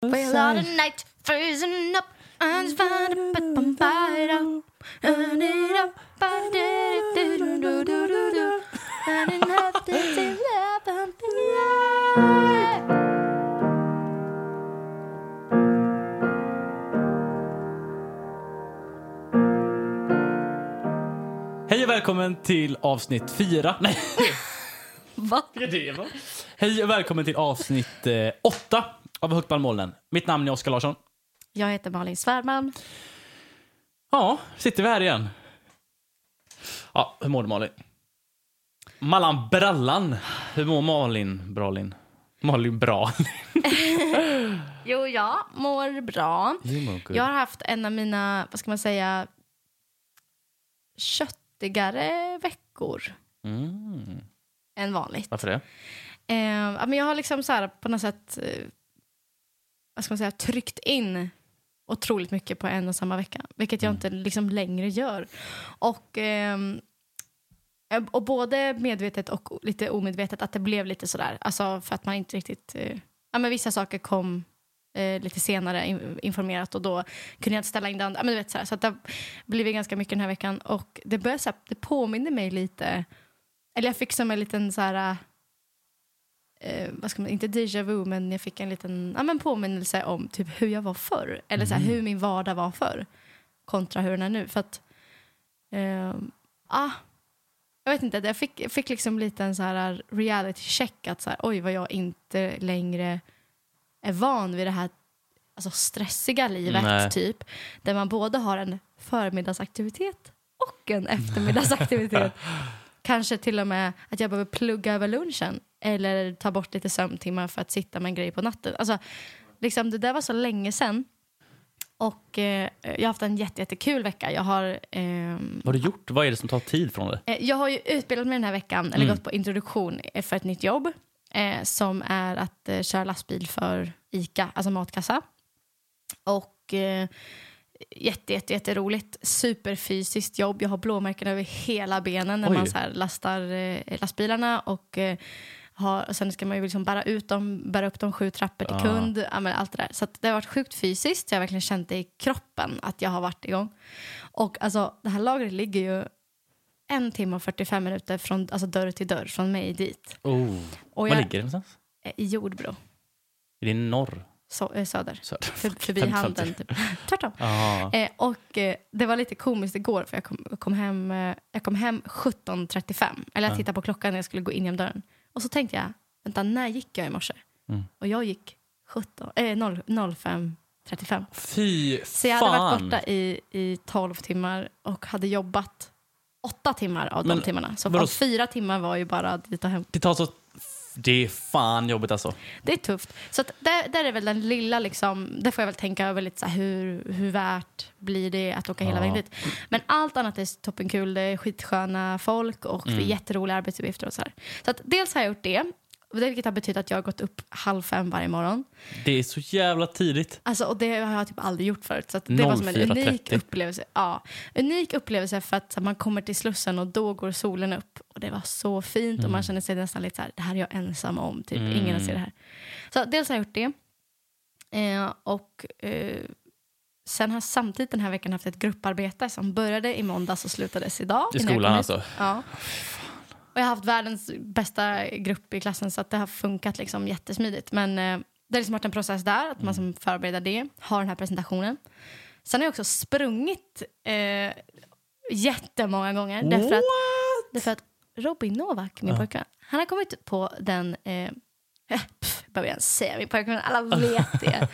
Well, all the night freezing up, I'm fine, but I'm fired up. Turn it up, I did it, do do do do do. And enough to love and be Hej och välkommen till avsnitt fyra. Nej, Va? det var. Hej och välkommen till avsnitt eh, åtta av Högt bland molnen. Mitt namn är Oskar Larsson. Jag heter Malin Svärdman. Ja, sitter vi här igen. Ja, hur mår du Malin? Mallan Brallan. Hur mår Malin Bralin? Malin bra. Jo, jag mår bra. Mår. Jag har haft en av mina, vad ska man säga, köttigare veckor Mm. än vanligt. Varför det? Eh, men jag har liksom så här på något sätt eh, vad ska man säga, tryckt in otroligt mycket på en och samma vecka, vilket jag inte liksom längre gör. Och, ehm, eh, och både medvetet och lite omedvetet att det blev lite sådär, alltså för att man inte riktigt, eh, ja men vissa saker kom eh, lite senare in, informerat och då kunde jag inte ställa in det andra. Ja, Men du vet, så här, så att det blivit ganska mycket den här veckan och det, börjar, så här, det påminner mig lite, eller jag fick som en liten så här eh, vad ska man, inte déjà vu, men jag fick en liten ja, men påminnelse om typ hur jag var förr. Eller så här, hur min vardag var förr kontra hur den är nu. För att, eh, ah, jag vet inte, jag fick, jag fick liksom lite en så här reality check att så här, oj vad jag inte längre är van vid det här alltså stressiga livet Nej. typ. Där man både har en förmiddagsaktivitet och en eftermiddagsaktivitet. Kanske till och med att jag behöver plugga över lunchen eller ta bort lite sömntimmar för att sitta med en grej på natten. Alltså, liksom, det där var så länge sedan. Och eh, jag har haft en jätte, jättekul vecka. Jag har, ehm, Vad har du gjort? Vad är det som tar tid från dig? eh, jag har ju utbildat mig den här veckan, eller Mm. gått på introduktion eh, för ett nytt jobb. Eh, som är att eh, köra lastbil för ICA, alltså matkassa. Och eh, jätte, jätte, jätteroligt. Superfysiskt jobb. Jag har blåmärken över hela benen när Oj. man så här lastar eh, lastbilarna. Och, eh, har, och sen ska man ju liksom bära ut dem, bära upp dem sju trappor till kund. Ja, men allt det där. Så det har varit sjukt fysiskt. Jag har verkligen känt det i kroppen att jag har varit igång. Och alltså, det här lagret ligger ju en timme och 45 minuter från alltså dörr till dörr, från mig dit. Oh. Och Var ligger det någonstans? eh, I Jordbro, Är det norr? så, eh, söder. Söder? För, förbi 50-50. handeln, typ. Tvärtom. Ah. Eh, och eh, det var lite komiskt igår för jag kom, kom hem, eh, jag kom hem 17.35. Eller jag Ja. tittade på klockan när jag skulle gå in genom dörren. Och så tänkte jag, vänta när gick jag i morse? Mm. Och jag gick 17, eh, 0, 05.35. Fy Så jag hade varit fan! borta i, i 12 timmar och hade jobbat åtta timmar av de Men timmarna. Så vadå? fyra timmar var ju bara dit och hem. Det tar så... Det är fan jobbigt alltså. Det är tufft. Så att där, där är väl den lilla, liksom, där får jag väl tänka över lite så här, hur, hur värt blir det att åka hela Ja. vägen dit. Men allt annat är toppenkul, det är skitsköna folk och det är Mm. jätteroliga arbetsuppgifter och så här. Så att dels har jag gjort det vilket har betytt att jag har gått upp halv fem varje morgon. Det är så jävla tidigt. Alltså, och det har jag typ aldrig gjort förut. Så det var som en 04.30. unik upplevelse. Ja, unik upplevelse för att man kommer till Slussen och då går solen upp. Och det var så fint och man känner sig nästan lite så här, det här är jag ensam om. Typ. Mm. Ingen ser det här. Så dels har jag gjort det. Eh, och eh, sen har samtidigt den här veckan haft ett grupparbete som började i måndags och slutades idag. I jag skolan alltså? Ja. Jag har haft världens bästa grupp i klassen så att det har funkat liksom jättesmidigt. Men eh, det har liksom varit en process där, att man som förbereder det, har den här presentationen. Sen har jag också sprungit eh, jättemånga gånger. Därför att, därför att Robin Novak, min Ja. pojkvän, han har kommit på den eh, eh, pff, behöver jag ens säga min pojkvän, alla vet det.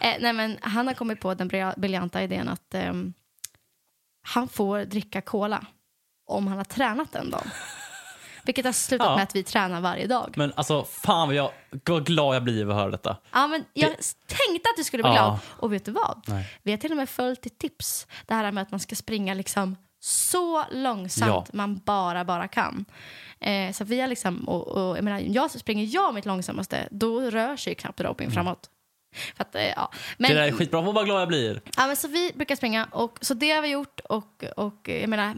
eh, nej, men han har kommit på den brilja- briljanta idén att ehm, han får dricka cola om han har tränat en dag. Vilket har slutat Ja. med att vi tränar varje dag. Men alltså, fan vad, jag, vad glad jag blir över att höra detta. Ja, men jag tänkte att du skulle bli Ja. glad. Och vet du vad? Nej. Vi har till och med följt ett tips. Det här med att man ska springa liksom så långsamt Ja. man bara, bara kan. Eh, så vi har liksom, och, och, jag menar, jag springer jag mitt långsammaste, då rör sig knappt Robin framåt. För att, eh, ja. Men, Mm. det där är skitbra, vad glad jag blir. Ja, men så vi brukar springa och så det har vi gjort Och, och jag menar,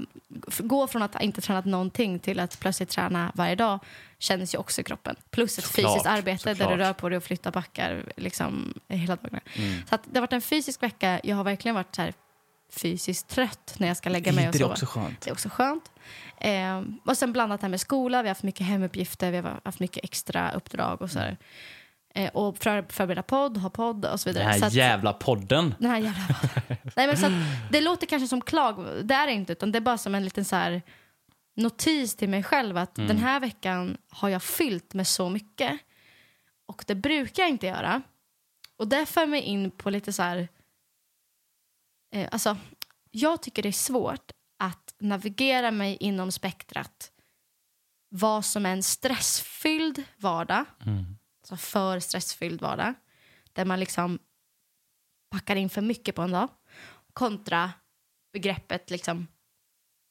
gå från att inte tränat någonting till att plötsligt träna varje dag känns ju också i kroppen. Plus ett Såklart, fysiskt arbete där såklart. du rör på dig och flyttar backar liksom, hela dagen. Mm. Så att det har varit en fysisk vecka. Jag har verkligen varit så här fysiskt trött när jag ska lägga mig och det är sova. också skönt. Det är också skönt. Eh, och sen blandat det här med skola, vi har haft mycket hemuppgifter, vi har haft mycket extra uppdrag och så här. Eh, och för, förbereda podd, ha podd och så Den vidare. här så att, jävla podden. den här jävla Nej, men så att, Det låter kanske som klag, det är det inte, utan det är bara som en liten så här notis till mig själv att den här veckan har jag fyllt med så mycket. Och det brukar jag inte göra. Och det för mig in på lite så här... Eh, alltså, jag tycker det är svårt att navigera mig inom spektrat vad som är en stressfylld vardag, Mm. Alltså för stressfylld vardag, där man liksom packar in för mycket på en dag, kontra begreppet liksom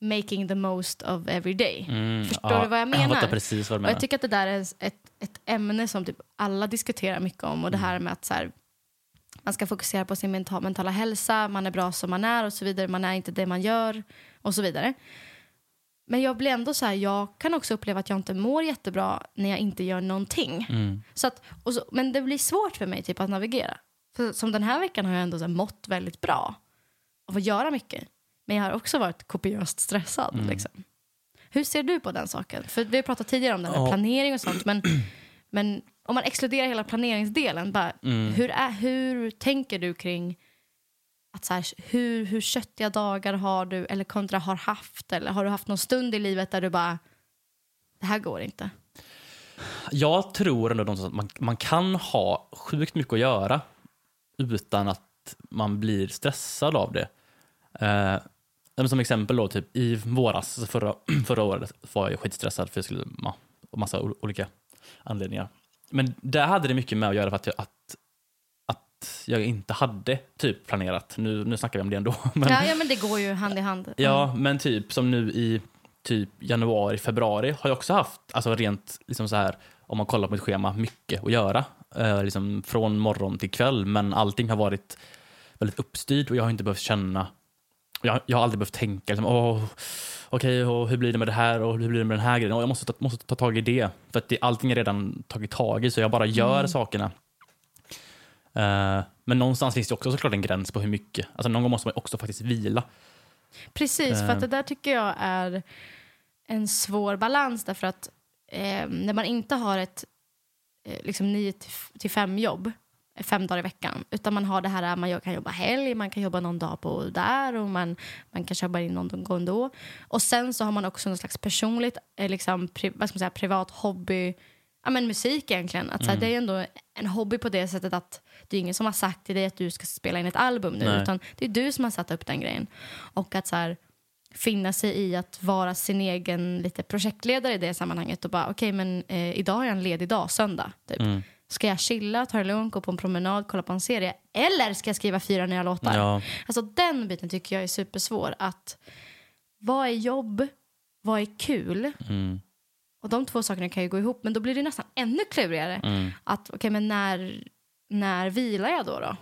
making the most of every day. Mm, Förstår du vad jag Jag menar? fattar precis vad du Och menar. jag tycker att det där är ett, ett ämne som typ alla diskuterar mycket om. Och det här med att så här, man ska fokusera på sin mental, mentala hälsa, man är bra som man är och så vidare. Man är inte det man gör och så vidare. Men jag blir ändå så här, jag kan också uppleva att jag inte mår jättebra när jag inte gör någonting. Mm. Så att, och så, men det blir svårt för mig typ, att navigera. För som den här veckan har jag ändå så här, mått väldigt bra av att göra mycket. Men jag har också varit kopiöst stressad. Mm. Liksom. Hur ser du på den saken? För vi har pratat tidigare om det här Ja. planering och sånt. Men, men om man exkluderar hela planeringsdelen, bara, Mm. hur, är, hur tänker du kring att så här, hur, hur köttiga dagar har du eller kontra har haft? Eller har du haft någon stund i livet där du bara, det här går inte? Jag tror ändå att man, man kan ha sjukt mycket att göra utan att man blir stressad av det. Eh, som exempel då, typ i våras, förra, förra året, var jag skitstressad för jag skulle, ja, massa olika anledningar. Men där hade det mycket med att göra för att jag, att jag inte hade typ planerat. Nu, nu snackar vi om det ändå. Men, Ja, ja, men det går ju hand i hand. Ja, men typ som nu i typ januari, februari har jag också haft, alltså rent liksom så här, om man kollar på mitt schema, mycket att göra. Eh, liksom från morgon till kväll, men allting har varit väldigt uppstyrt och jag har inte behövt känna, jag, jag har aldrig behövt tänka liksom, åh, okej, och hur blir det med det här och hur blir det med den här grejen? Och jag måste ta, måste ta tag i det, för att det, allting är redan tagit tag i, så jag bara gör sakerna. Eh, men någonstans finns det också såklart en gräns på hur mycket, alltså någon gång måste man också faktiskt vila. Precis, för Eh. att det där tycker jag är en svår balans därför att eh, när man inte har ett eh, liksom 9 till 5 jobb eh, fem dagar i veckan utan man har det här man kan jobba helg, man kan jobba någon dag på där och man, man kan jobba in någon gång då. Och sen så har man också någon slags personligt, eh, liksom, pri, vad ska man säga, privat hobby Ja, men musik egentligen. Att, så här, Det är ändå en hobby på det sättet att det är ingen som har sagt till dig att du ska spela in ett album nu. Nej. Utan det är du som har satt upp den grejen. Och att så här, finna sig i att vara sin egen lite projektledare i det sammanhanget och bara okej men eh, idag har jag en ledig dag, söndag. Typ. Mm. Ska jag chilla, ta det lugnt, gå på en promenad, kolla på en serie? Eller ska jag skriva fyra nya låtar? Ja. Alltså den biten tycker jag är supersvår. Att vad är jobb? Vad är kul? Mm. Och de två sakerna kan ju gå ihop, men då blir det nästan ännu klurigare. Mm. Att okej, men när, när vilar jag då? då?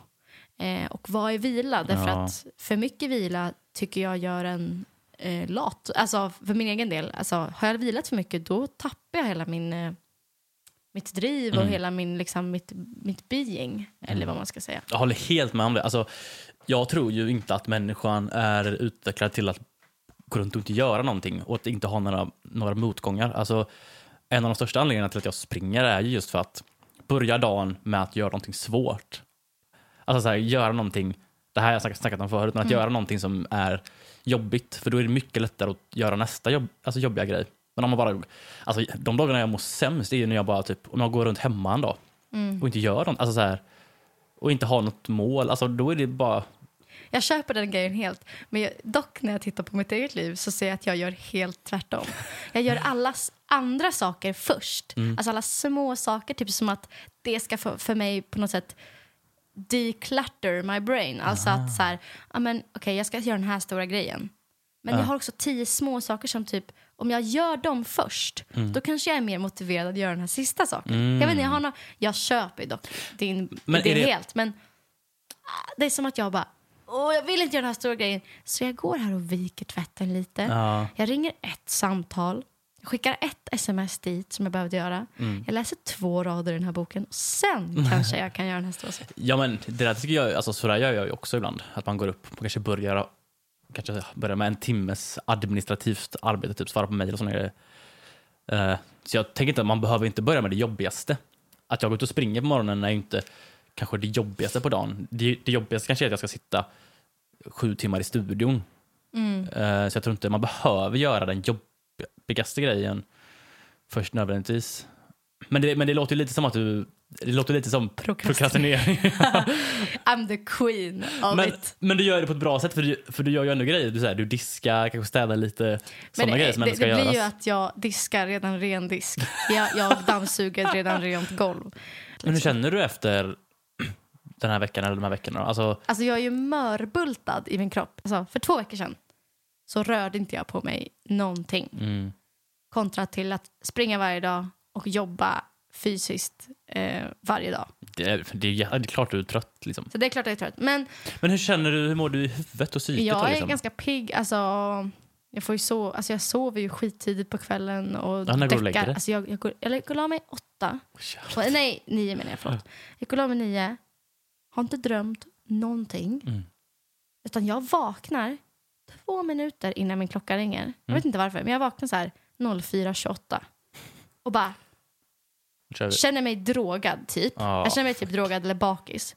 Eh, och vad är vila? Därför Ja. att för mycket vila tycker jag gör en eh, lat. Alltså för min egen del. Alltså, har jag vilat för mycket då tappar jag hela min, eh, mitt driv och Mm. hela min, liksom, mitt, mitt being. Eller vad man ska säga. Jag håller helt med om det. Alltså, jag tror ju inte att människan är utvecklad till att gå runt och inte göra någonting och att inte ha några, några motgångar. Alltså, en av de största anledningarna till att jag springer är ju just för att börja dagen med att göra någonting svårt. Alltså så här, göra någonting, det här har jag snackat, snackat om förut, men att göra någonting som är jobbigt, för då är det mycket lättare att göra nästa jobb, alltså jobbiga grej. Men om man bara, alltså de dagarna jag mår sämst är när jag bara typ, om jag går runt hemma en dag och inte gör något, alltså så här, och inte har något mål, alltså då är det bara, Jag köper den grejen helt. Men jag, dock när jag tittar på mitt eget liv så ser jag att jag gör helt tvärtom. Jag gör alla andra saker först. Alltså alla små saker, typ som att det ska för, för mig på något sätt declutter my brain. Alltså att så här, ja men okej jag ska göra den här stora grejen. Men jag har också tio små saker som typ, om jag gör dem först, då kanske jag är mer motiverad att göra den här sista saken. Jag vet inte, jag har nå, jag köper dock din Men idé är det- helt, men ah, det är som att jag bara, åh, jag vill inte göra den här stora grejen. Så jag går här och viker tvätten lite. Ja. Jag ringer ett samtal. Jag skickar ett sms dit som jag behövde göra. Mm. Jag läser två rader i den här boken. Och sen kanske jag kan göra den här stora saken. Ja, men det där tycker jag, alltså så där gör jag ju också ibland. Att man går upp och kanske börjar, kanske börjar med en timmes administrativt arbete, typ svara på mejl och sådana grejer. Eh, så jag tänker inte att man behöver inte börja med det jobbigaste. Att jag går ut och springer på morgonen är ju inte kanske det jobbigaste på dagen. Det, det jobbigaste kanske är att jag ska sitta sju timmar i studion. Mm. Eh, så jag tror inte man behöver göra den jobbigaste grejen först nödvändigtvis. Men det, men det låter lite som att du, det låter lite som prokrastinering. I'm the queen of Men, it. men du gör det på ett bra sätt för du, för du gör ju ändå grejer. Du, så här, du diskar, kanske städar lite. Sådana det, grejer som det, ska det blir göras. ju att jag diskar redan ren disk. Jag, jag dammsuger ett redan rent golv. Men hur känner du efter den här veckan eller de här veckorna? Alltså, Alltså jag är ju mörbultad i min kropp. Alltså, för två veckor sedan så rörde inte jag på mig någonting. mm, Kontra till att springa varje dag och jobba fysiskt eh, varje dag. det, är, det, är, jä- det är klart du är trött. Liksom. Så det är klart jag är trött. Men Men hur känner du? Hur mår du i huvudet och psyket? då, jag är liksom? ganska pigg. Alltså, jag, får ju so alltså jag sover ju skittidigt på kvällen. Och Ja, när går du och lägger dig? Alltså jag, jag, går, jag går av mig åtta. Jävlar. Och, nej, nio menar jag. Förlåt. Jag går av mig nio. Har inte drömt någonting. Mm. Utan jag vaknar två minuter innan min klocka ringer. Jag Mm. vet inte varför, men jag vaknar så här 04.28. Och bara känner mig drogad typ. Ja. Jag känner mig typ drogad eller bakis.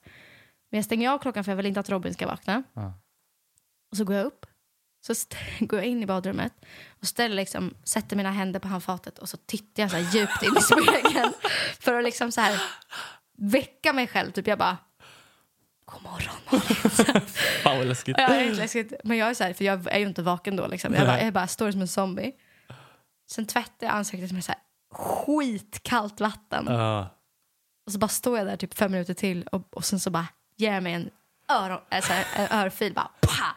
Men jag stänger av klockan för jag vill inte att Robin ska vakna. Ja. Och så går jag upp. Så går jag in i badrummet och ställer liksom, sätter mina händer på handfatet och så tittar jag så här djupt in i spegeln för att liksom så här väcka mig själv. Typ jag bara, god morgon. Fan vad läskigt. Ja, det är läskigt. Men jag är så här, för jag är ju inte vaken då. Liksom. Jag, bara, jag bara står som en zombie. Sen tvättar jag ansiktet med så här skitkallt vatten. Ja. Och så bara står jag där typ fem minuter till och, och sen så bara ger jag mig en, öron, alltså en örfil. Bara, pa!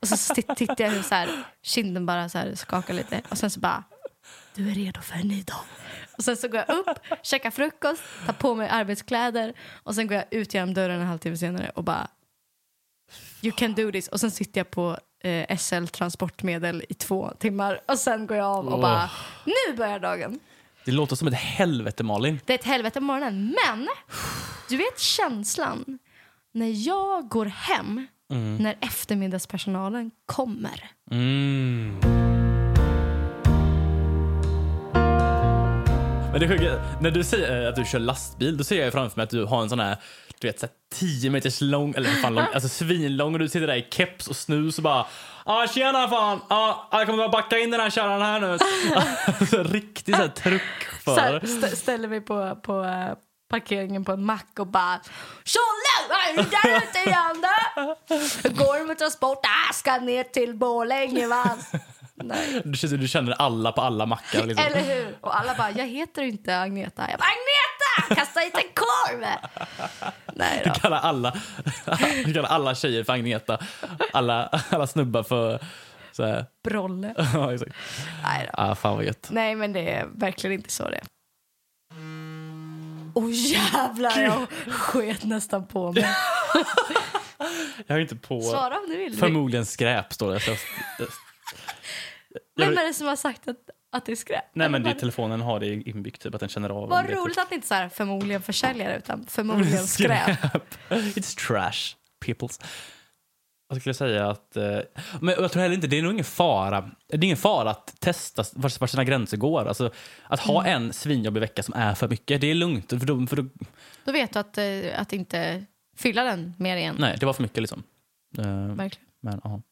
Och så tittar jag hur så här, kinden bara så här skakar lite. Och sen så bara, du är redo för en ny dag. Och sen så går jag upp, käkar frukost, tar på mig arbetskläder och sen går jag ut genom dörren en halvtimme senare och bara You can do this. Och sen sitter jag på eh, SL transportmedel i två timmar och sen går jag av och bara nu börjar dagen. Det låter som ett helvete Malin. Det är ett helvete på morgonen. Men du vet känslan när jag går hem Mm. när eftermiddagspersonalen kommer. Mm. Men det sjuka, när du säger att du kör lastbil, då ser jag framför mig att du har en sån här, du vet, så här 10 meters lång, eller fan lång, alltså svinlång och du sitter där i keps och snus och bara ah tjena fan, ah, jag kommer bara backa in den här kärran här nu. alltså, riktig så här Så truckförare. här, st- ställer mig på, på eh, parkeringen på en mack och bara Tjolle, är du där ute igen då? Går det med transport? Ah, ska ner till Borlänge va? Nej. Du känner, du känner alla på alla mackar. Liksom. Eller hur? Och alla bara, jag heter inte Agneta. Jag bara, Agneta! Kasta hit en korv! Nej Du då. kallar alla, du kallar alla tjejer för Agneta. Alla, alla snubbar för så här. Brolle. Ja, exakt. Nej då. Ah, fan vad gött. Nej, men det är verkligen inte så det är. Åh oh, jävlar, jag sket nästan på mig. Jag har inte på... Svara om du vill. Förmodligen skräp står det. Vem är det som har sagt att, att det är skräp? nej men det, telefonen har det inbyggt, typ att den känner av. Vad är roligt att det inte så här förmodligen försäljare utan förmodligen skräp. It's trash, peoples. Jag skulle säga att... eh, Men jag tror heller inte, det är nog ingen fara. Det är ingen fara att testa var, var sina gränser går. Alltså, att ha Mm. en svinjobbig vecka som är för mycket, det är lugnt. För då, för då, Då vet du att, eh, att inte fylla den mer igen. nej, det var för mycket liksom. Eh, Verkligen. men, ja.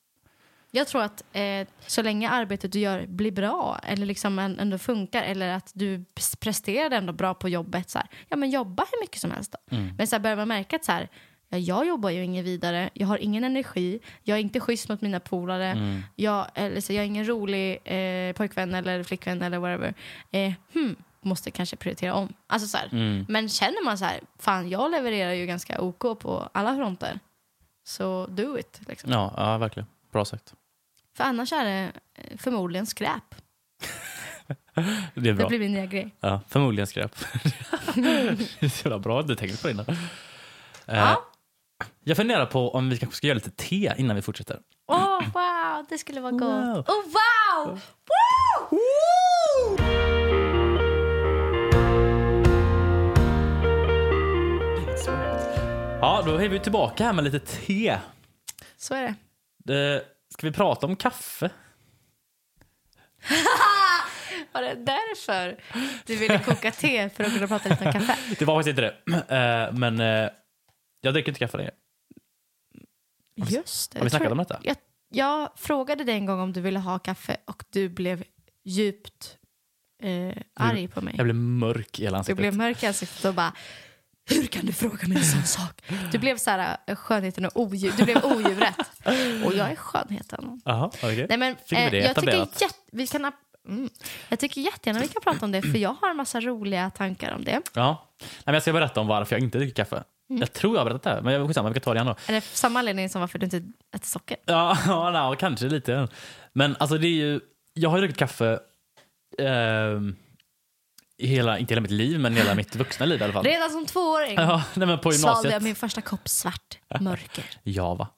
Jag tror att eh, så länge arbetet du gör blir bra eller liksom ändå funkar eller att du presterar ändå bra på jobbet, så här, ja men jobba hur mycket som helst då. Mm. Men så här, börjar man märka att så här, ja, jag jobbar ju inget vidare, jag har ingen energi, jag är inte schysst mot mina polare, Mm. jag, eller så jag är ingen rolig eh, pojkvän eller flickvän eller whatever. Eh, hmm, måste kanske prioritera om. Alltså så. Mm. Men känner man så här, fan jag levererar ju ganska OK på alla fronter. Så do it. Liksom. Ja, ja, verkligen. Bra sagt. För annars är det eh, förmodligen skräp. Det. Det blir min nya grej. Ja, förmodligen skräp. det är så jävla bra att du tänkte på det innan. Eh, Ja. Jag funderar på om vi kanske ska göra lite te innan vi fortsätter. Åh, wow, det skulle vara gott. Wow. Oh, wow! Ja, då är vi tillbaka här med lite te. Så är det. Eh, Ska vi prata om kaffe? Var det därför du ville koka te för att kunna prata lite om kaffe? Det var faktiskt inte det. Eh, Men eh, jag dricker inte kaffe längre. Just det. Har vi snackat om detta? Jag, jag frågade dig en gång om du ville ha kaffe och du blev djupt eh, arg på mig. Jag blev mörk i hela Du ansiktet. blev mörk i ansiktet och bara hur kan du fråga mig en sån sak? Du blev så här eh, skönheten och odjur. Du blev odjuret. Och jag är skönheten. Jaha, okej. Nej, men, Fick vi det eh, jag, tycker etablerat? jätt, vi kan, mm, jag tycker jättegärna vi kan prata om det för jag har en massa roliga tankar om det. Ja. Nej, men jag ska berätta om varför jag inte dricker kaffe. Mm. Jag tror jag har berättat det här, men jag skitsamma, vi kan ta det igen då. Är det samma anledning som varför du inte äter socker? Ja, ja no, kanske lite. Men alltså det är ju, jag har ju druckit kaffe ehm, i hela, inte hela mitt liv, men hela mitt vuxna liv i alla fall. Redan som tvååring Ja, nej, men på svalde jag gymnasiet. min första kopp svart mörker. Ja, va.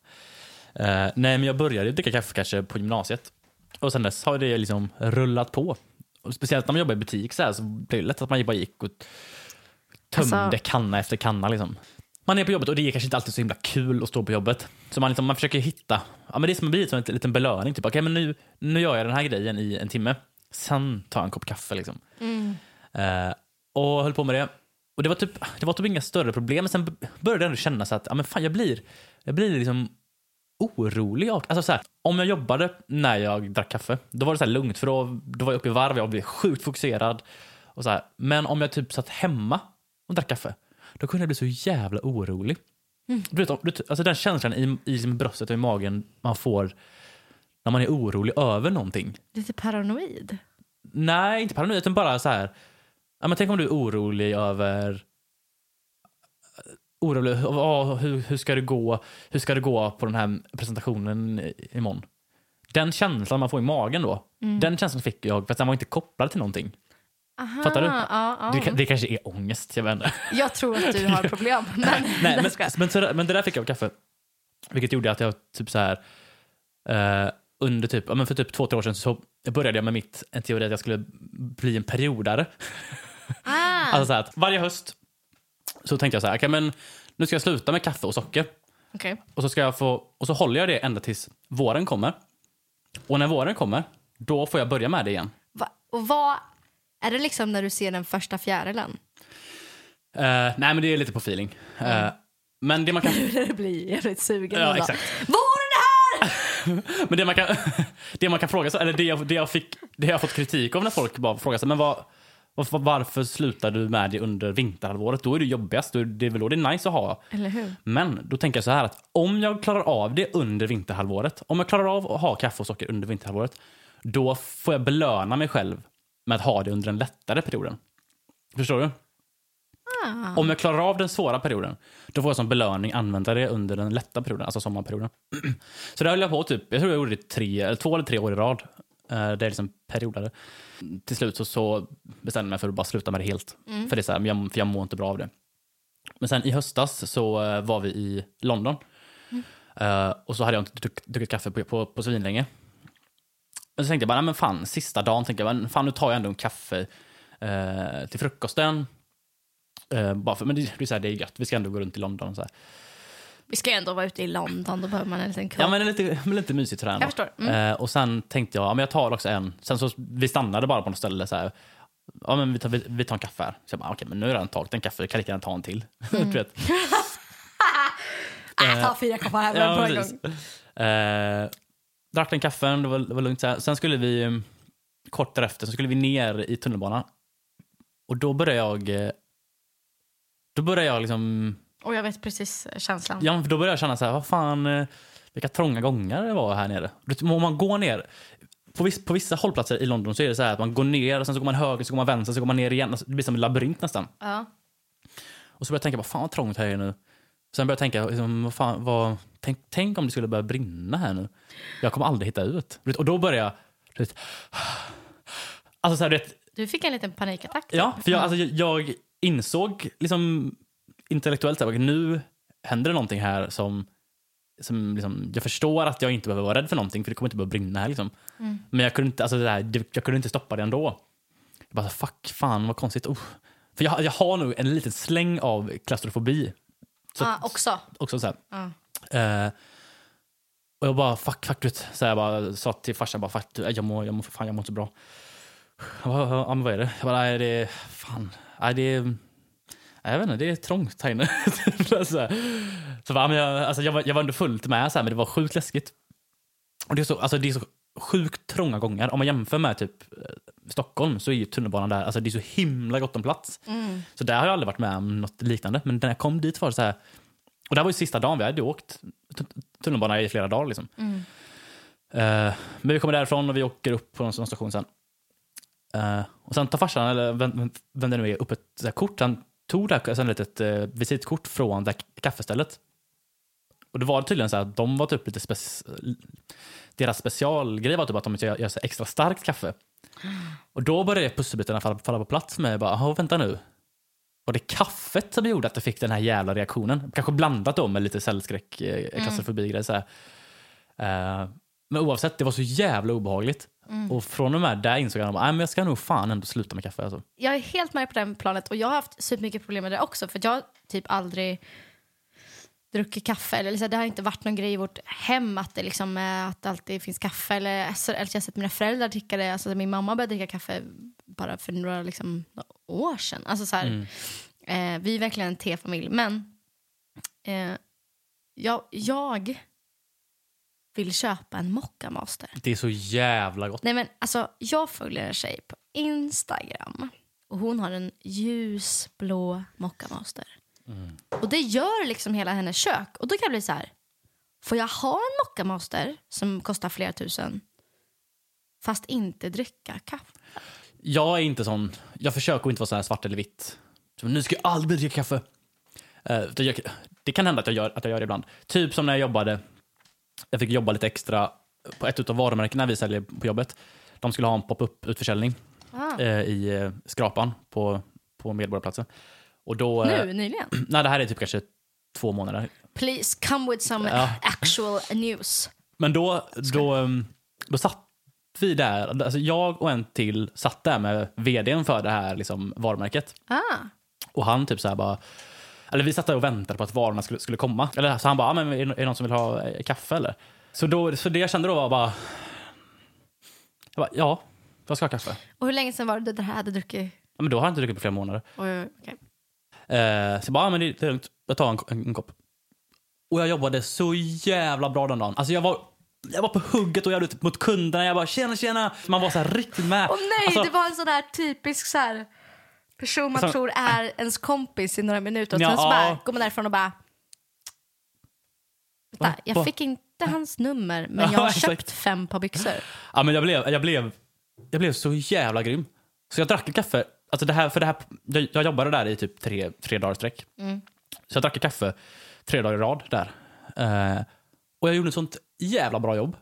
Eh, nej, men jag började dricka kaffe kanske på gymnasiet. Och sen dess har det liksom rullat på. Och speciellt när man jobbar i butik så, här, så blir det lätt att man bara gick och tömde Alltså- kanna efter kanna. Liksom. Man är på jobbet och det är kanske inte alltid så himla kul att stå på jobbet. Så man, liksom, man försöker hitta, ja, men det som blir som en liten belöning. Typ, okay, men nu, nu gör jag den här grejen i en timme. Sen tar jag en kopp kaffe. Liksom. Eh, och höll på med det. Och det var typ, det var typ inga större problem. Men sen började jag ändå känna så att ja, men fan, jag blir, jag blir liksom orolig. Alltså så här, om jag jobbade när jag drack kaffe, då var det så här lugnt för då, då var jag uppe i varv, jag blev sjukt fokuserad. Och så här. Men om jag typ satt hemma och drack kaffe, då kunde jag bli så jävla orolig. Du vet, om- du vet, alltså den känslan i, i liksom bröstet och i magen man får när man är orolig över någonting. Lite paranoid. Nej, inte paranoid, utan bara så här. Ja, men tänk om du är orolig över... Orolig, oh, hur, hur, ska det gå, hur ska det gå på den här presentationen imorgon? Den känslan man får i magen då, den känslan fick jag för att den var inte kopplad till någonting. Aha, Fattar du? Ja, ja. Det, det kanske är ångest, jag vet inte. Jag tror att du har problem. Men, Nej, men, men, så, men det där fick jag av kaffe. Vilket gjorde att jag typ så här... eh, under typ, för typ två, tre år sedan så började jag med mitt, en teori att jag skulle bli en periodare. Ah, Alltså så här att varje höst så tänkte jag så här, okej, men nu ska jag sluta med kaffe och socker. okej. Och så, ska jag få, och så håller jag det ända tills våren kommer. Och när våren kommer, då får jag börja med det igen. Va, och vad... Är det liksom när du ser den första fjärilen? Eh, nej, men det är lite på feeling. Eh, men det man kan... Du blir jävligt sugen. Ja, exakt. Var är det här? Men det man kan, det man kan fråga sig, eller det jag, det, jag fick, det jag har fått kritik av när folk bara frågar sig, men vad, varför, varför slutar du med det under vinterhalvåret? Då är det jobbigast, det är väl då det är nice att ha. Eller hur? Men då tänker jag så här att om jag klarar av det under vinterhalvåret, om jag klarar av att ha kaffe och socker under vinterhalvåret, då får jag belöna mig själv med att ha det under den lättare perioden. Förstår du? Ah. Om jag klarar av den svåra perioden, då får jag som belöning använda det under den lätta perioden, alltså sommarperioden. Så det höll jag på typ, jag tror jag gjorde det tre, två eller tre år i rad. Eh, Det är liksom periodade. Till slut så, så bestämde jag mig för att bara sluta med det helt. För, det är så här, jag, för jag mår inte bra av det. Men sen i höstas så eh, var vi i London. Eh, och så hade jag inte druck- druckit kaffe på, på, på svinlänge. Men så tänkte jag bara, nej men fan, sista dagen tänkte jag, men fan nu tar jag ändå en kaffe eh, till frukosten. Eh, bara för, men det, det, är så här, det är gött, vi ska ändå gå runt i London. Och så här. Vi ska ju ändå vara ute i London, då behöver man en liten kopp. Ja men det är lite, men lite mysigt sådär. Jag förstår. Mm. Eh, och sen tänkte jag, ja, men jag tar också en. Sen så, vi stannade bara på något ställe så här. Ja men vi tar, vi, vi tar en kaffe här. Så jag bara, okej men nu har jag redan tagit en kaffe, jag kan lika gärna ta en till. Mm. du vet. Äh, ta fyra koppar här Ja, på en precis. gång. Eh, drack den kaffen, det var, det var lugnt. Så här. Sen skulle vi, eh, kort därefter, så skulle vi ner i tunnelbanan. Och då började jag, eh, då började jag liksom, Och jag vet precis känslan. ja, för då började jag känna så här, vad fan, eh, vilka trånga gångar det var här nere. Om man går ner, på, viss, på vissa hållplatser i London så är det så här att man går ner, och sen så går man höger, så går man vänster, så går man ner igen. Alltså, Det blir som en labyrint nästan. Ja. Och så började jag tänka, vad fan vad trångt här är nu. Sen började jag tänka, liksom, vad fan, vad, tänk, tänk om det skulle börja brinna här nu. Jag kommer aldrig hitta ut. Och då började jag, du vet, alltså så här, vet, Du fick en liten panikattack. ja, för jag, alltså, jag insåg liksom intellektuellt att nu händer det någonting här som, som liksom, jag förstår att jag inte behöver vara rädd för någonting för det kommer inte behöva brinna här. Liksom. Mm. Men jag kunde, inte, alltså det det- jag kunde inte stoppa det ändå. Jag bara, fuck, fan vad konstigt. Oh. För jag, jag har nog en liten släng av klaustrofobi. Så- ah, också. Också så här. Eh, och jag bara, fuck, fuck. Så jag bara sa till farsan, bara, fuck, jag mår, jag mår, fan, jag mår inte så bra. Jag bara, ja, men vad är det? Jag bara, nej, det är, fan, nej, det är, jag vet inte, det är trångt här inne. så så bara, men jag, alltså, jag, var, jag var ändå fullt med, så här, men det var sjukt läskigt. Och det är så, alltså, det är så sjukt trånga gånger. Om man jämför med typ eh, Stockholm så är ju tunnelbanan där, alltså det är så himla gott om plats. Mm. Så där har jag aldrig varit med om något liknande. Men när jag kom dit var det så här, och det här var ju sista dagen, vi hade åkt tunnelbana i flera dagar. Liksom. Mm. Eh, men vi kommer därifrån och vi åker upp på någon station sen. Eh, och sen tar farsan, eller vem, vem, det nu är, upp ett kort. Han tog det här, ett litet visitkort från det kaffestället. Och det var tydligen så att de var typ lite spec- deras specialgrej var typ att de gör, gör så extra starkt kaffe. Och då började pusselbitarna falla, falla på plats med bara, "Jaha, vänta nu. Och det kaffet som gjorde att jag fick den här jävla reaktionen. Kanske blandat då med lite cellskräck, eh, klaustrofobi så här. Eh, men oavsett, det var så jävla obehagligt. Och från och med där insåg jag att jag ska nog fan ändå sluta med kaffe. Alltså. Jag är helt med på det planet och jag har haft supermycket problem med det också för jag har typ aldrig druckit kaffe eller liksom, det har inte varit någon grej i vårt hem att det liksom är, att det alltid finns kaffe eller, så- eller jag har sett mina föräldrar dricka det, alltså min mamma började dricka kaffe bara för några liksom, år sedan. Alltså så här, Mm. eh, vi är verkligen en tefamilj men eh, jag, jag vill köpa en Mocca Master. Det är så jävla gott. Nej men alltså jag följer en tjej på Instagram och hon har en ljusblå Mocca Master. Mm. Och det gör liksom hela hennes kök. Och då kan jag bli så här, får jag ha en Mocca Master som kostar flera tusen fast inte dricka kaffe? Jag är inte sån, jag försöker inte vara så här svart eller vitt. Så, nu ska jag aldrig dricka kaffe. Eh, det, det kan hända att jag, gör, att jag gör det ibland. Typ som när jag jobbade, jag fick jobba lite extra på ett av varumärkena vi säljer på jobbet. De skulle ha en pop-up utförsäljning Ah. eh, i eh, Skrapan på, på Medborgarplatsen. Och då, eh, Nu, nyligen. nej, det här är typ kanske två månader. Please come with some Ja. actual news. Men då, då, ehm, då satt vi där, alltså jag och en till satt där med vdn för det här liksom, varumärket. Ah. Och han typ så här bara, eller vi satt där och väntade på att varorna skulle, skulle komma. Eller, så han bara, ah, men är, det- någon som vill ha eh, kaffe eller? Så, då, så det jag kände då var bara, jag bara ja, jag ska ha kaffe. Och hur länge sedan var det du hade druckit? Ja, men då har jag inte druckit på flera månader. Oj, okej. Eh, så jag bara, ah, men det, det är lugnt, jag tar en, en, en kopp. Och jag jobbade så jävla bra den dagen. Alltså jag var, jag var på hugget och jag var mot kunderna. Jag bara tjena tjena. Man var så här riktigt med. Åh nej, Alltså- det var en sån där typisk så här person man Som- tror är ens kompis i några minuter och Ja, sen så bara går man därifrån och bara Vänta, jag fick inte hans nummer men Ja, jag har köpt fem par byxor. Ja, men jag, blev, jag, blev, jag blev så jävla grym. Så jag drack kaffe. Alltså det här, för det här, jag, jag jobbade där i typ tre, tre dagar sträck. Mm. Så jag drack kaffe tre dagar i rad där. Eh, och jag gjorde ett sånt jävla bra jobb.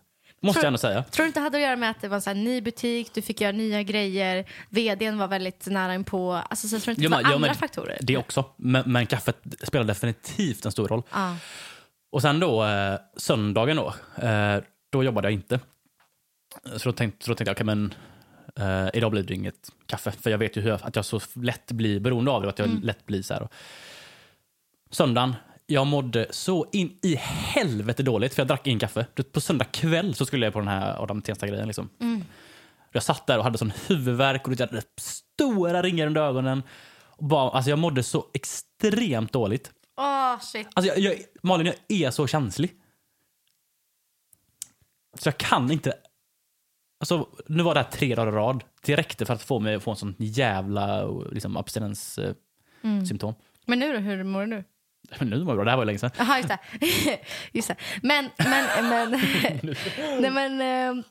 Måste Tror- jag ändå säga. Tror du inte det hade att göra med att det var en ny butik, du fick göra nya grejer, vdn var väldigt nära inpå. Alltså, så jag tror inte Ja, det var ja, andra men faktorer? Det också. Men, men kaffet spelar definitivt en stor roll. Ja. Och sen då, eh, söndagen då, eh, då jobbade jag inte. Så då tänkte, så då tänkte jag, okej men eh, idag blir det inget kaffe. För jag vet ju hur jag, att jag så lätt blir beroende av det att jag lätt blir så här. Söndagen, jag mådde så in i helvete dåligt för jag drack in kaffe. På söndag kväll så skulle jag på den här Adam Tensta-grejen. Liksom. Jag satt där och hade sån huvudvärk och jag hade stora ringar under ögonen. Och bara, alltså jag mådde så extremt dåligt. Åh, shit. Alltså jag, jag, Malin, jag är så känslig. Så jag kan inte... Alltså, nu var det här tre dagar i rad. Det räckte för att få mig att få en sån jävla liksom, abstinenssymptom. Men nu då, hur mår du nu? Men nu mår jag bra, det här var ju länge sedan. Jaha, just det. just det. Men, men, men, nej men, eh,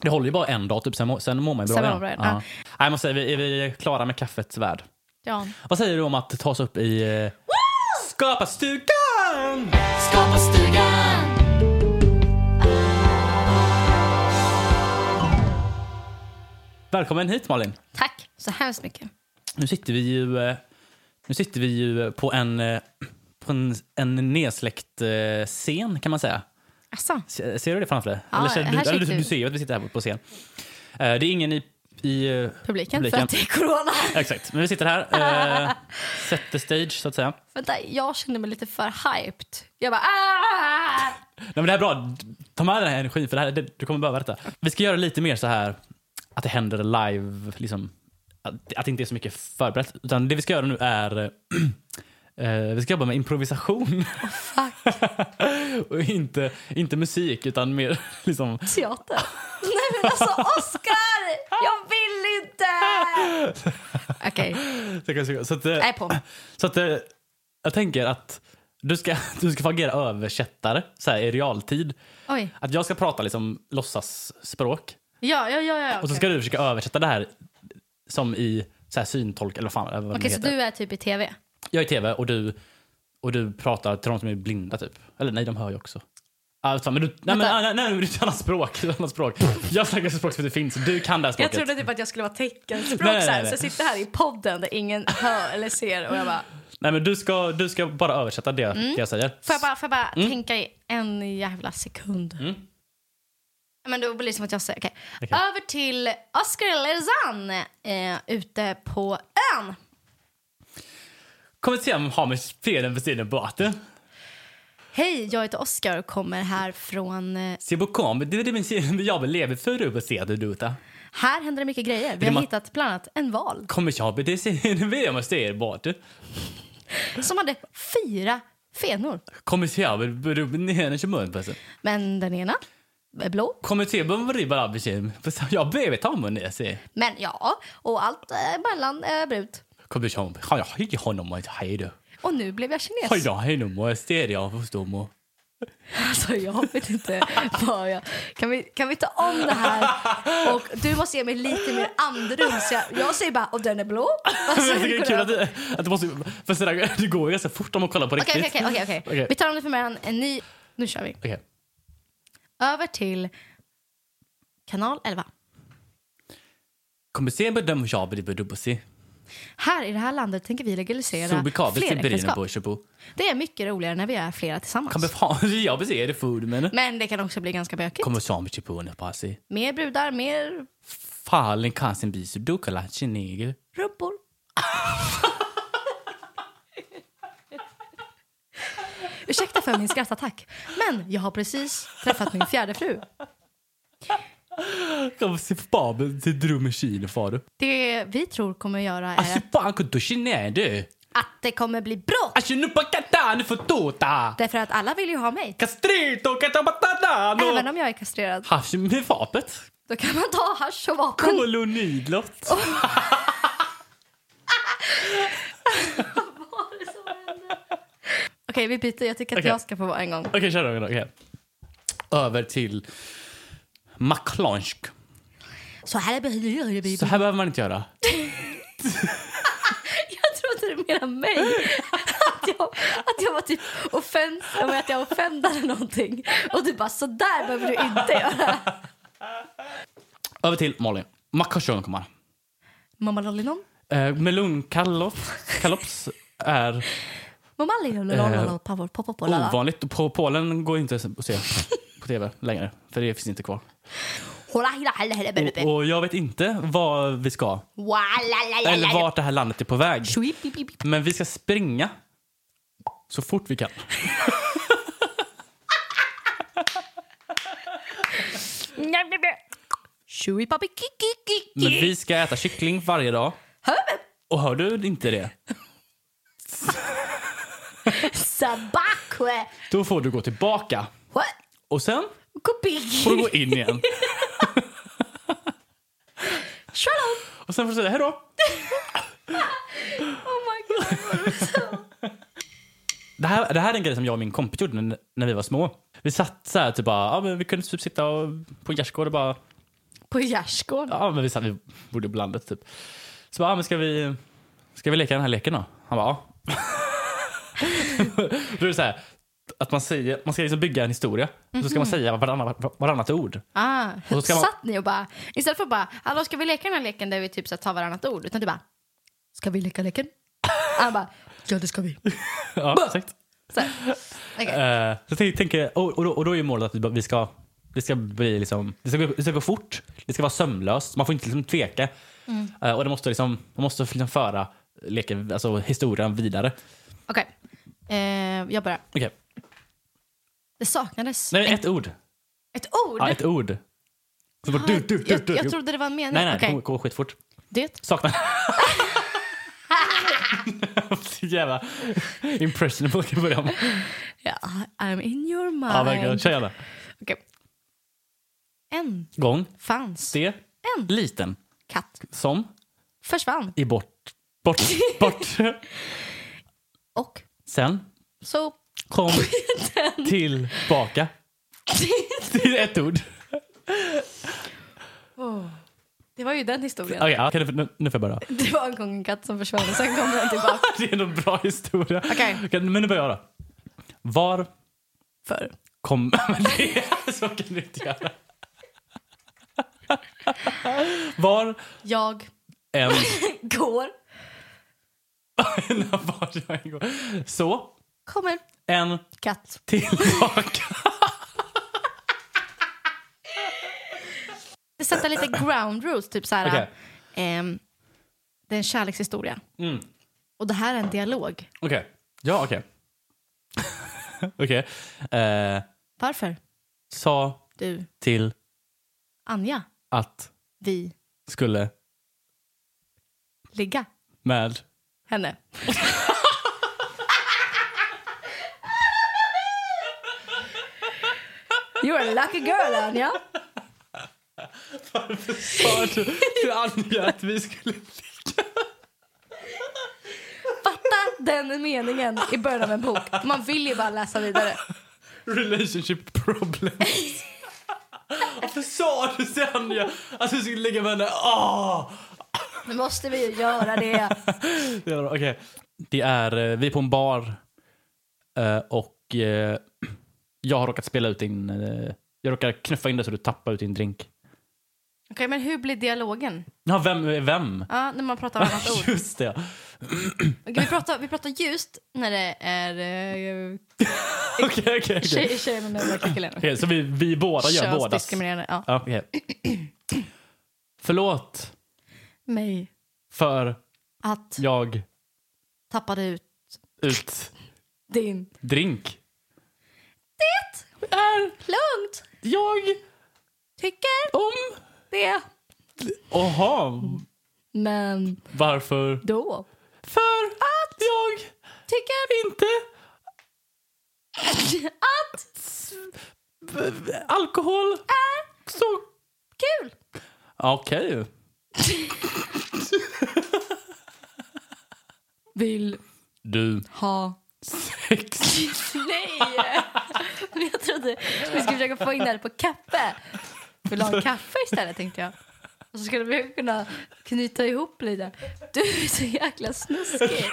Det håller ju bara en dag, typ, sen, må, sen mår man ju bra Sen igen. mår man bra igen, Ja. Nej, Jag måste säga, vi, är vi klara med kaffets värld. ja. Vad säger du om att ta oss upp i eh, Skaparstugan? Skapa stugan! Välkommen hit Malin. Tack så hemskt mycket. Nu sitter vi ju, eh, nu sitter vi ju på, en, eh, på en, en nedsläckt eh, scen kan man säga. Asså? Se- Ser du det framför dig? Ja, Eller, ser- du, eller, du, ser ju att vi sitter här på scen. Eh, det är ingen i, i eh, Publiken, Publiken. för att det är corona. Exakt, men vi sitter här. Eh, set the stage, så att säga. Vänta, jag känner mig lite för hyped. Jag bara ah! Nej, men det här är bra. Ta med den här energin, för det här, det, du kommer behöva detta. Vi ska göra lite mer så här att det händer live. Liksom, att, att det inte är så mycket förberett. Utan det vi ska göra nu är... eh, vi ska jobba med improvisation. Och inte, inte musik, utan mer liksom... Teater. Nej men alltså Oscar! Jag vill inte! Okej, Så att, eh, på. Så att eh, jag tänker att du ska, du ska få agera översättare så här, i realtid. Oj. Att jag ska prata liksom låtsasspråk Ja, ja, ja. ja och så ska du försöka översätta det här som i så här, syntolk eller vad fan vad Okej, så du är typ i tv? Jag är tv och du, och du pratar till de som är blinda typ. Eller nej, de hör ju också. Fan, men du, nej, men, nej, nej, nej, det är ett annat språk. Ett annat språk. Jag snackar så språk som det finns. Du kan det här Jag språket. trodde typ att jag skulle vara teckenspråk Nej, nej, så, här, nej. så jag sitter här i podden där ingen hör eller ser och jag bara, Nej, men du ska, du ska bara översätta det, det jag säger. får jag bara, får jag bara Mm. tänka i en jävla sekund? Mm. Men då blir det som att jag säger, okej. Okej. Över till Oscar Lerzan eh, ute på ön. Kommer se om har med spelen på sidan båten. Hej, jag heter Oscar och kommer här från... Eh, Se på kom, det är det min jag vill leva för på se du duta. här händer det mycket grejer. Vi har hittat bland annat en val Kommer jag det ser vi om ser bort. som hade fyra fenor. Kommer se jag i sig. Men den ena är blå. Kommer se på vad det bara bekym. Jag behöver ta mun ner se. Men ja, och allt eh, mellan är brunt. Kommer jag jag inte honom att hej då. Och nu blev jag kines. Hej då, hej då, må stereo förstår må. Alltså jag vet inte vad jag... Kan vi, kan vi ta om det här? Och du måste ge mig lite mer andrum. Så jag, jag säger bara, och den är blå. Alltså, Jag det är kul att du, att du måste, för sådär, det går ju ganska fort om man kollar på riktigt. okej, okej, okej. Okej. Vi tar om det för mig. En ny... Nu kör vi. Okej. Över till kanal 11. Kommer se dem jag blir se. Här i det här landet tänker vi Så legalisera brinner fleräktenskap. på köpo. Det är mycket roligare när vi är flera tillsammans. Kommer fan, jag vill se det food men. Men det kan också bli ganska bökigt. Kommer så mycket på sig. Mer brudar, mer Fallen kan sin bis du kan la chinegel. rubbor. Ursäkta för min skrattattack, men jag har precis träffat min fjärde fru. Se babel till drömmaskin far. Det vi tror kommer göra Alltså är du. att det kommer bli bråk. Alltså på. Därför att alla vill ju ha mig. Även om jag är kastrerad. Hasch med vapet. Då kan man ta hasch och vapen. Kolonidlott. Okej, vi byter. Jag tycker att Okej. jag ska få vara en gång. Okej, kör då. Okej. Över till maklansk. Så här det. Så här behöver man inte göra. Jag trodde du menade mig. Att jag, att jag var typ offens, att jag offendade någonting. Och du bara, så där behöver du inte göra. Över till Malin. Makashon kommer. Mamma Lollinon. Eh, melonkalops kalops är Mamma pop lala. ovanligt. På Polen går inte att se tv längre, för det finns inte kvar. Och, och jag vet inte vad vi ska, eller vart det här landet är på väg. Men vi ska springa. Så fort vi kan. Men vi ska äta kyckling varje dag. Och hör du inte det, då får du gå tillbaka. Och sen Kopiki. får du gå in igen. Shalom. Och sen får du säga hej då. Oh my god. Det här, det här är en grej som jag och min kompis gjorde när, när vi var små. Vi satt så här, typ bara, ja, men vi kunde typ sitta och, på en gärdsgård och bara, På gärdsgården. ja men vi satt, vi bodde på landet typ. Så bara, ja, men ska vi, ska vi leka den här leken då? Han bara, ja. då är det så här, att man säger, man ska liksom bygga en historia. Och så ska man säga varannat, varannat ord. Ah, så ska man- satt ni och bara, istället för bara, hallå ska vi leka den här leken där vi typ så tar varannat ord, utan du bara, ska vi leka leken? Han bara, ja det ska vi. Ja, exakt. Så här. Okej. Eh, så tänker, och, och, då, och då är ju målet att vi- ska, det ska bli liksom, det ska, gå, det ska gå fort, det ska vara sömlöst, man får inte liksom tveka. Eh, och det måste liksom, man måste liksom föra leken, alltså historien vidare. Okej. Eh, jag börjar. Okej, Det saknades nej ett ord. ett ord. Ja, ett ord. Så bara, du, du, du, jag, du. jag trodde det var en mening. Nej, nej, det kommer gå skitfort. Det. Saknar. Jävla impressionable kan börja med. Ja, I'm in your mind. Ja, verkligen. Kör gärna. Okej. En Gång, fanns det, en liten, katt. som, Försvann. i bort, bort, bort. Och Sen så... kom tillbaka. Det är ett ord. Oh. Det var ju den historien. Okej, du, nu, nu får jag börja. Det var en gång en katt som försvann och sen kom den tillbaka. Det är en bra historia. Okej. Okej, men nu börjar jag då. Var För. kom... Så kan du inte göra. Var Jag en... går, var jag en gång. Så kommer en katt. tillbaka. Det sätter lite ground rules, typ så här. Okej. ehm, det är en kärlekshistoria. Mm. Och det här är en dialog. Okej. Ja, okej. Okej. Eh, Varför? sa Du, till Anja, att vi skulle ligga med henne. You're a lucky girl, Anja. sa du till Anja att vi skulle Fatta den meningen i början av en bok. Man vill ju bara läsa vidare. relationship problems. Varför sa du till Anja att vi skulle ligga med henne? Åh! Nu måste vi ju göra det. Jävla bra. Okej. Det är, eh, vi är på en bar eh, och eh, jag har råkat spela ut din... eh, Jag råkar knuffa in dig så du tappar ut din drink. Okej, men hur blir dialogen? Ja, vem är vem? Ja, när man pratar om annat ord. Just det. Okej, vi, pratar, vi pratar ljust när det är uh, Okej, okej, okej. tjej, tjejer med mörka killen. Okej, Så vi, vi båda gör båda. Könsdiskriminerande. Ja. Ja, okej. Förlåt Mig. för Att jag tappade ut ut din... drink. Det är lugnt. Jag Tycker om... det. Oha, Men varför? då För att jag tycker inte att alkohol är så... kul. Okej. Vill Du, ha... sex. Nej! Men jag trodde vi skulle försöka få in det här på kaffe. Vill du ha en kaffe istället tänkte jag. Och så skulle vi kunna knyta ihop lite. Du är så jäkla snuskig.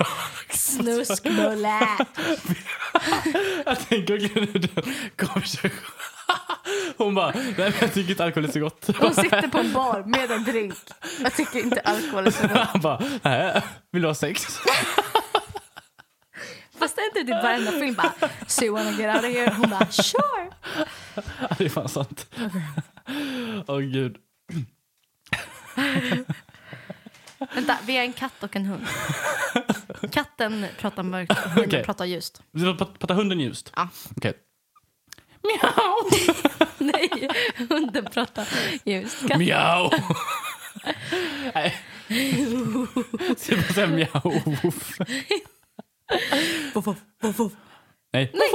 Snuskmulle. Jag tänker verkligen hur den konversationen... Hon bara, nej men jag tycker inte alkohol är så gott. Hon sitter på en bar med en drink. Jag tycker inte alkohol är så gott. Han bara, nej, vill du ha sex? Inte typ varenda film bara So you wanna get out of here? Hon bara sure. Det är fan sant. Åh gud. Vänta, vi är en katt och en hund. Katten pratar mörkt och hunden Okej. pratar ljust. Vi ska prata- prata hunden ljust. Ja. Okej. Miau! Nej, hunden pratar ljust. Katten Miau! Nej. Ska jag bara säga miau? Voff, voff, voff, voff. Nej. Nej,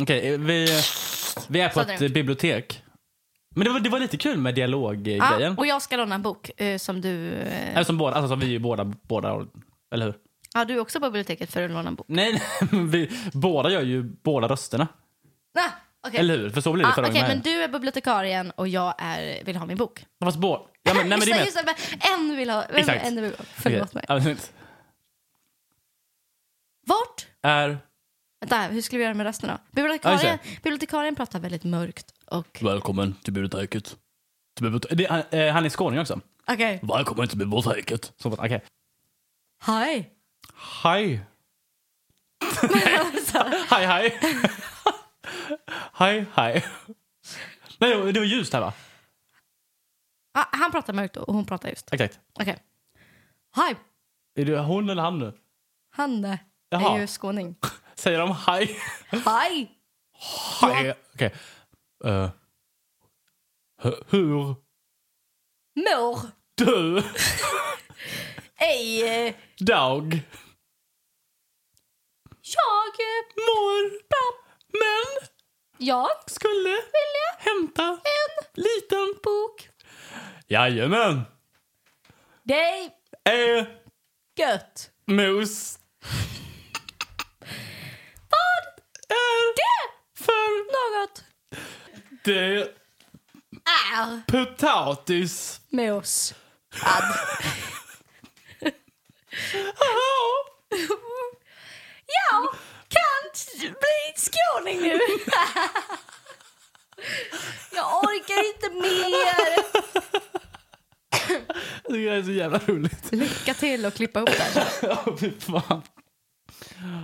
Okej, eh, vi, vi är på Så ett bibliotek. Men det var, det var lite kul med Ja, dialoggrejen. och jag ska låna en bok eh, som du... Eh, Eller som båda, alltså som vi är ju båda, båda, eller hur? ja, du är också på biblioteket för att låna en bok. Nej, nej men vi, båda gör ju båda rösterna. Ah, okej. Eller hur? För så blir det Ah, förra Okej, gången men du är bibliotekarien och jag är, vill ha min bok. Fast båda... Ja, men, nej, men det är just det, just det, en vill ha... Vem, Exakt. En vill, förlåt mig. Men- Vart? Är... Vänta, hur skulle vi göra med resten då? Bibliotekarien, bibliotekarien pratar väldigt mörkt och... Välkommen till biblioteket. Till bibliotek- det, han, eh, han är skåning också. Okej. Välkommen till biblioteket. Så, Okej. Hi. Hej. hej, hej. hej, hej. Nej, det var- det var ljust här va? Ah, han pratar mörkt och hon pratar just. Exakt. Okej. Hej! Är det hon eller han nu? Han eh, Jaha. är ju skåning. Säger de hej? Hej! Hej. Okej. Eh, hu- hur Mår! du Ej! eh, dag Jag... eh, mår men Jag skulle vilja hämta en liten bok. Jajamän. Det är gött. mos Vad är det för något det är potatis. mos. Ad. Jag kan bli skåning nu. Jag orkar inte mer. Det är så jävla roligt. Lycka till att klippa ihop det här. Åh, fy fan.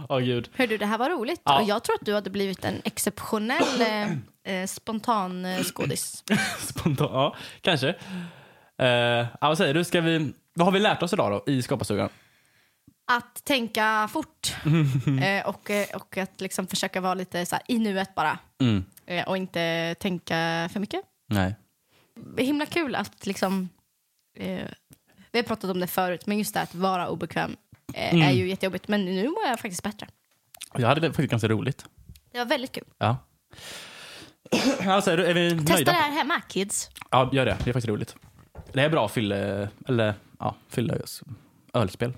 Åh, gud. Hör du, det här var roligt. Ja. Och jag tror att du hade blivit en exceptionell eh, eh, spontan eh, skådis. Spontant, ja, kanske. Uh, ja, vad säger du? Ska vi, vad har vi lärt oss idag då i skaparstugan? Att tänka fort eh, och, eh, och att liksom försöka vara lite så här, i nuet bara. Mm. Eh, och inte tänka för mycket. Nej. Himla kul att liksom... Eh, vi har pratat om det förut, men just det att vara obekväm eh, är ju jättejobbigt. Men nu mår jag faktiskt bättre. Jag hade det faktiskt ganska roligt. Det var väldigt kul. Ja. Vad säger du? Är vi Testa nöjda? det här hemma, kids. Ja, gör det. Det är faktiskt roligt. Det är bra fylle... Eller, ja, fylle ölspel.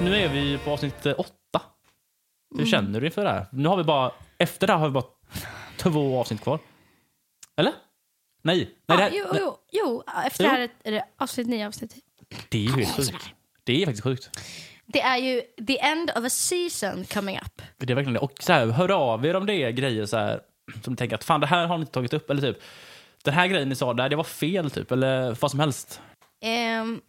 Nu är vi på avsnitt eh, åtta. Hur känner du inför det här? Nu har vi bara... Efter det här har vi bara två avsnitt kvar. Eller? Nej. Nej, det, här, jo, nej. jo, jo, efter det här är det avsnitt nio, avsnitt det är ju helt sjukt. Det är faktiskt sjukt. Det är ju the end of a season coming up. Det är verkligen det. Och så här, hör av er om det är grejer så här, som tänker att fan det här har ni inte tagit upp. Eller typ, den här grejen ni sa där, det var fel typ. Eller vad som helst. Ehm,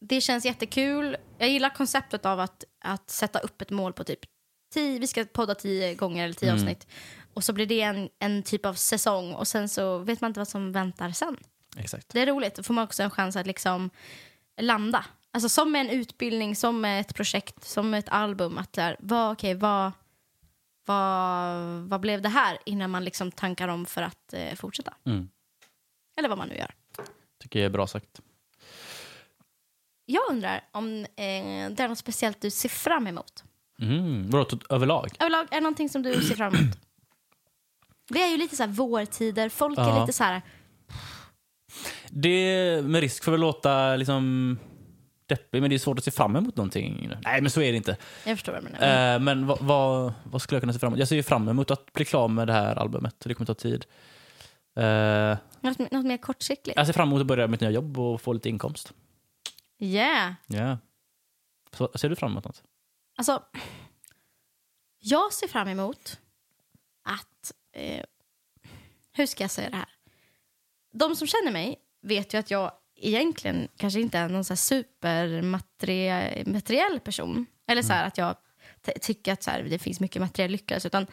det känns jättekul. Jag gillar konceptet av att, att sätta upp ett mål på typ tio, vi ska podda tio gånger eller tio Mm. avsnitt. Och så blir det en, en typ av säsong och sen så vet man inte vad som väntar sen. Exakt. Det är roligt. Då får man också en chans att liksom landa. Alltså som med en utbildning, som med ett projekt, som med ett album. Att där, vad, okej, vad, vad, vad blev det här innan man liksom tankar om för att eh, fortsätta? Mm. Eller vad man nu gör. Tycker jag är bra sagt. Jag undrar om eh, det är något speciellt du ser fram emot? Mm. Vadå, överlag? Överlag, är det någonting som du ser fram emot? Det är ju lite så här vårtider, folk är Ja. lite så här... Det med risk för att låta liksom deppig, men det är svårt att se fram emot någonting. Nej, men så är det inte. Jag förstår vad du menar. Eh, men vad, vad, vad skulle jag kunna se fram emot? Jag ser ju fram emot att bli klar med det här albumet. Det kommer ta tid. Eh, Något, något mer kortsiktigt? jag ser fram emot att börja mitt nya jobb och få lite inkomst. Yeah. Ja. Så, ser du fram emot något? Alltså, jag ser fram emot att... Eh, hur ska jag säga det här? De som känner mig vet ju att jag egentligen kanske inte är någon så supermateriell person. Eller så här att jag tycker att så här, det finns mycket materiell lyckelse. Utan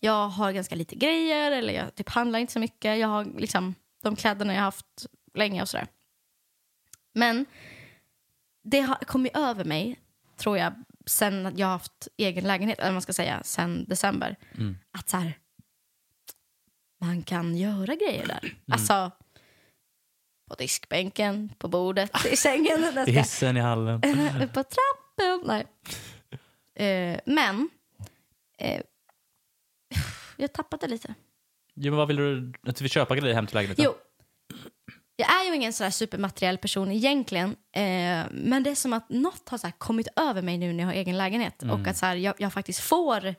jag har ganska lite grejer eller jag typ handlar inte så mycket. Jag har liksom de kläderna jag har haft länge och sådär. Men det har kommit över mig, tror jag, sen jag har haft egen lägenhet, eller man ska säga, sen december. Mm. Att så här, man kan göra grejer där. Alltså, på diskbänken, på bordet, i sängen. I hissen i hallen. På trappen. Nej. Eh, men, eh, jag det lite. Jo, men vad vill du? Att du vill köpa grejer hem till lägenheten? Jo. Jag är ju ingen sådär supermateriell person egentligen. Eh, men det är som att något har så kommit över mig nu när jag har egen lägenhet. Och att så jag, jag faktiskt får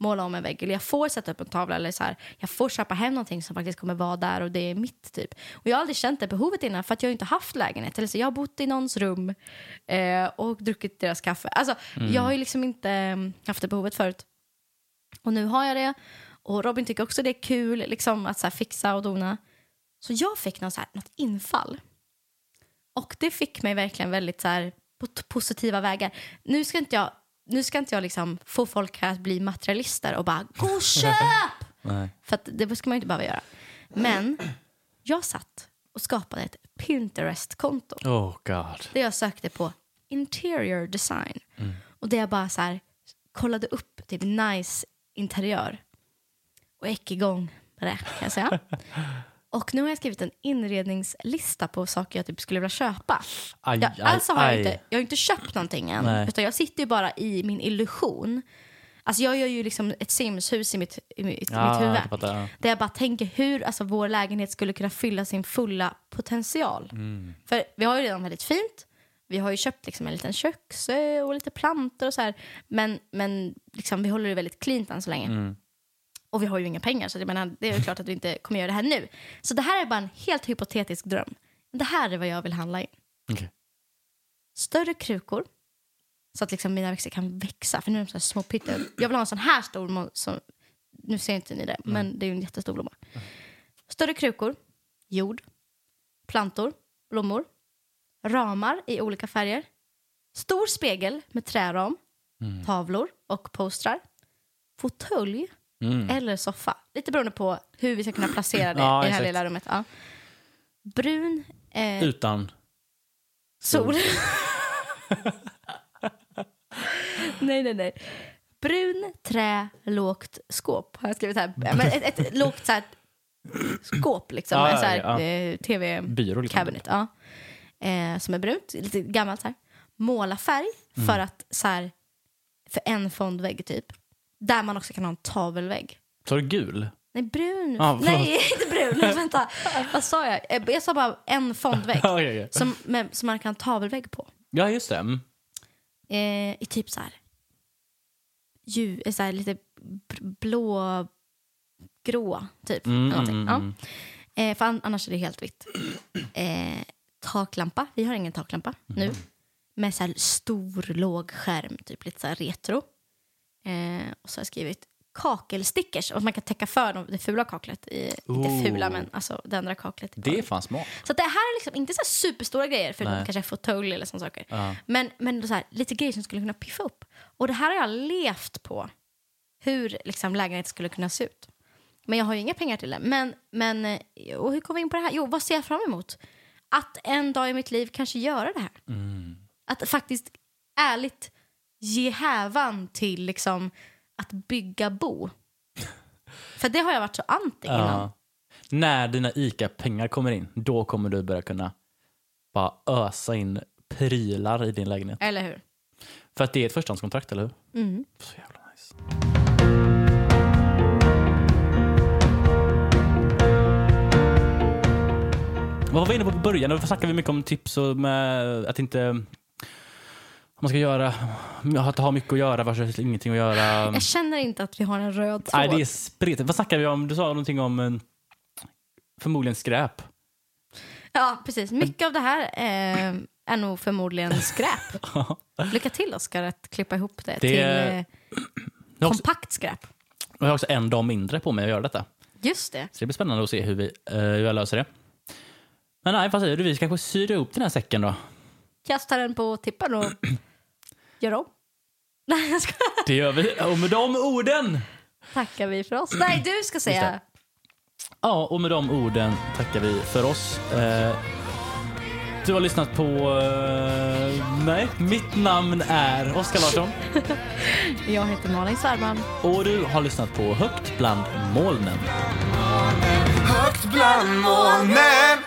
måla om en vägg eller jag får sätta upp en tavla eller så jag får köpa hem någonting som faktiskt kommer vara där och det är mitt typ. Och jag har aldrig känt det behovet innan för att jag har inte haft lägenhet. Eller så jag har bott i någons rum eh, och druckit deras kaffe. Alltså, Jag har ju liksom inte eh, haft det behovet förut. Och nu har jag det. Och Robin tycker också det är kul liksom, att så fixa och dona. Så jag fick någon, så här, något infall. Och det fick mig verkligen väldigt så här, på positiva vägar. Nu ska inte jag, nu ska inte jag liksom få folk här att bli materialister och bara gå och köp! För det ska man ju inte behöva göra. Men jag satt och skapade ett Pinterest-konto Oh god. där jag sökte på interior design. Och där jag bara så här, kollade upp typ nice interiör. Och gick igång på det kan jag säga. och nu har jag skrivit en inredningslista på saker jag typ skulle vilja köpa. Aj, Jag, aj, alltså har jag, aj. inte, jag har inte köpt någonting än. Nej. Utan jag sitter ju bara i min illusion. Alltså jag gör ju liksom ett Sims-hus i mitt, i mitt, Ja, mitt huvud. jag fattar, ja. Där jag bara tänker hur alltså, vår lägenhet skulle kunna fylla sin fulla potential. Mm. För vi har ju redan väldigt fint. Vi har ju köpt liksom en liten köksö och lite plantor och så här. Men, men liksom, vi håller det väldigt cleant än så länge. Mm. Och vi har ju inga pengar så jag menar, det är ju klart att vi inte kommer göra det här nu. Så det här är bara en helt hypotetisk dröm. Det här är vad jag vill handla in. Okej. Större krukor. Så att liksom mina växter kan växa. För nu är de så här små pytte. Jag vill ha en sån här stor. Som, nu ser inte ni det, men det är ju en jättestor blomma. Större krukor. Jord. Plantor. Blommor. Ramar i olika färger. Stor spegel med träram. Tavlor och postrar. Fåtölj Mm. eller soffa. Lite beroende på hur vi ska kunna placera det Ja, i det här exakt. lilla rummet. Ja. Brun eh, Utan... sol. nej, nej, nej. Brun, trä, lågt skåp har jag skrivit här. Men ett, ett lågt så här, skåp liksom. Ja, så här, ja. eh, tv Byrå liksom. cabinet. Ja. Eh, som är brunt, lite gammalt så här. Målarfärg för att så här, för en fondvägg typ. Där man också kan ha en tavelvägg. Är det gul? Nej, brun. Förlåt. Nej, inte brun. Vänta, vad sa jag? Jag sa bara en fondvägg. Ja, ja. som, med, som man kan ha tavelvägg på. ja, just det. Mm. Eh, I typ så här, ju, eh, så här lite blå, grå typ. Mm, mm, ja. mm. Eh, för an- annars är det helt vitt. Eh, taklampa. Vi har ingen taklampa Mm. nu. Med så här stor, låg skärm, typ lite så retro. Eh, och så har jag skrivit kakelstickers. Och man kan täcka för de- det fula kaklet. I, Inte fula, men alltså det andra kaklet. Det är fan smart. Så det här är liksom inte så superstora grejer, förutom Nej. kanske fåtölj eller sådana saker. Ja. Men, men så här, lite grejer som skulle kunna piffa upp. Och det här har jag levt på. Hur liksom, lägenheten skulle kunna se ut. Men jag har ju inga pengar till det. Men, men eh, och hur kom vi in på det här? Jo, vad ser jag fram emot? Att en dag i mitt liv kanske göra det här. Mm. Att faktiskt ärligt ge hävan till liksom, att bygga bo. För det har jag varit så anti innan. Ja. När dina ICA-pengar kommer in, då kommer du börja kunna bara ösa in prylar i din lägenhet. Eller hur? För att det är ett förstahandskontrakt, eller hur? Mm. Så jävla nice. Vad var vi inne på på början? Då snackade vi mycket om tips och med att inte... Man ska göra... Att ha mycket att göra versus ingenting att göra. Jag känner inte att vi har en röd tråd. Nej, det är spretigt. Vad snackade vi om? Du sa någonting om eh, förmodligen skräp. Ja, precis. Mycket av det här eh, är nog förmodligen skräp. Lycka till, Oskar, att klippa ihop det, till eh, kompakt skräp. jag har också en dag mindre på mig att göra detta. Just det. Så det blir spännande att se hur, vi, eh, hur jag löser det. Men nej, vad säger du? Vi ska kanske syr ihop den här säcken då? Kasta den på tippen och gör om. Nej, jag ska... Det gör vi. Och med de orden tackar vi för oss. Nej, du ska säga. Ja, och med de orden tackar vi för oss. Eh, du har lyssnat på... Eh, nej, mitt namn är Oskar Larsson Jag heter Malin Särman. och du har lyssnat på Högt bland molnen. Högt bland molnen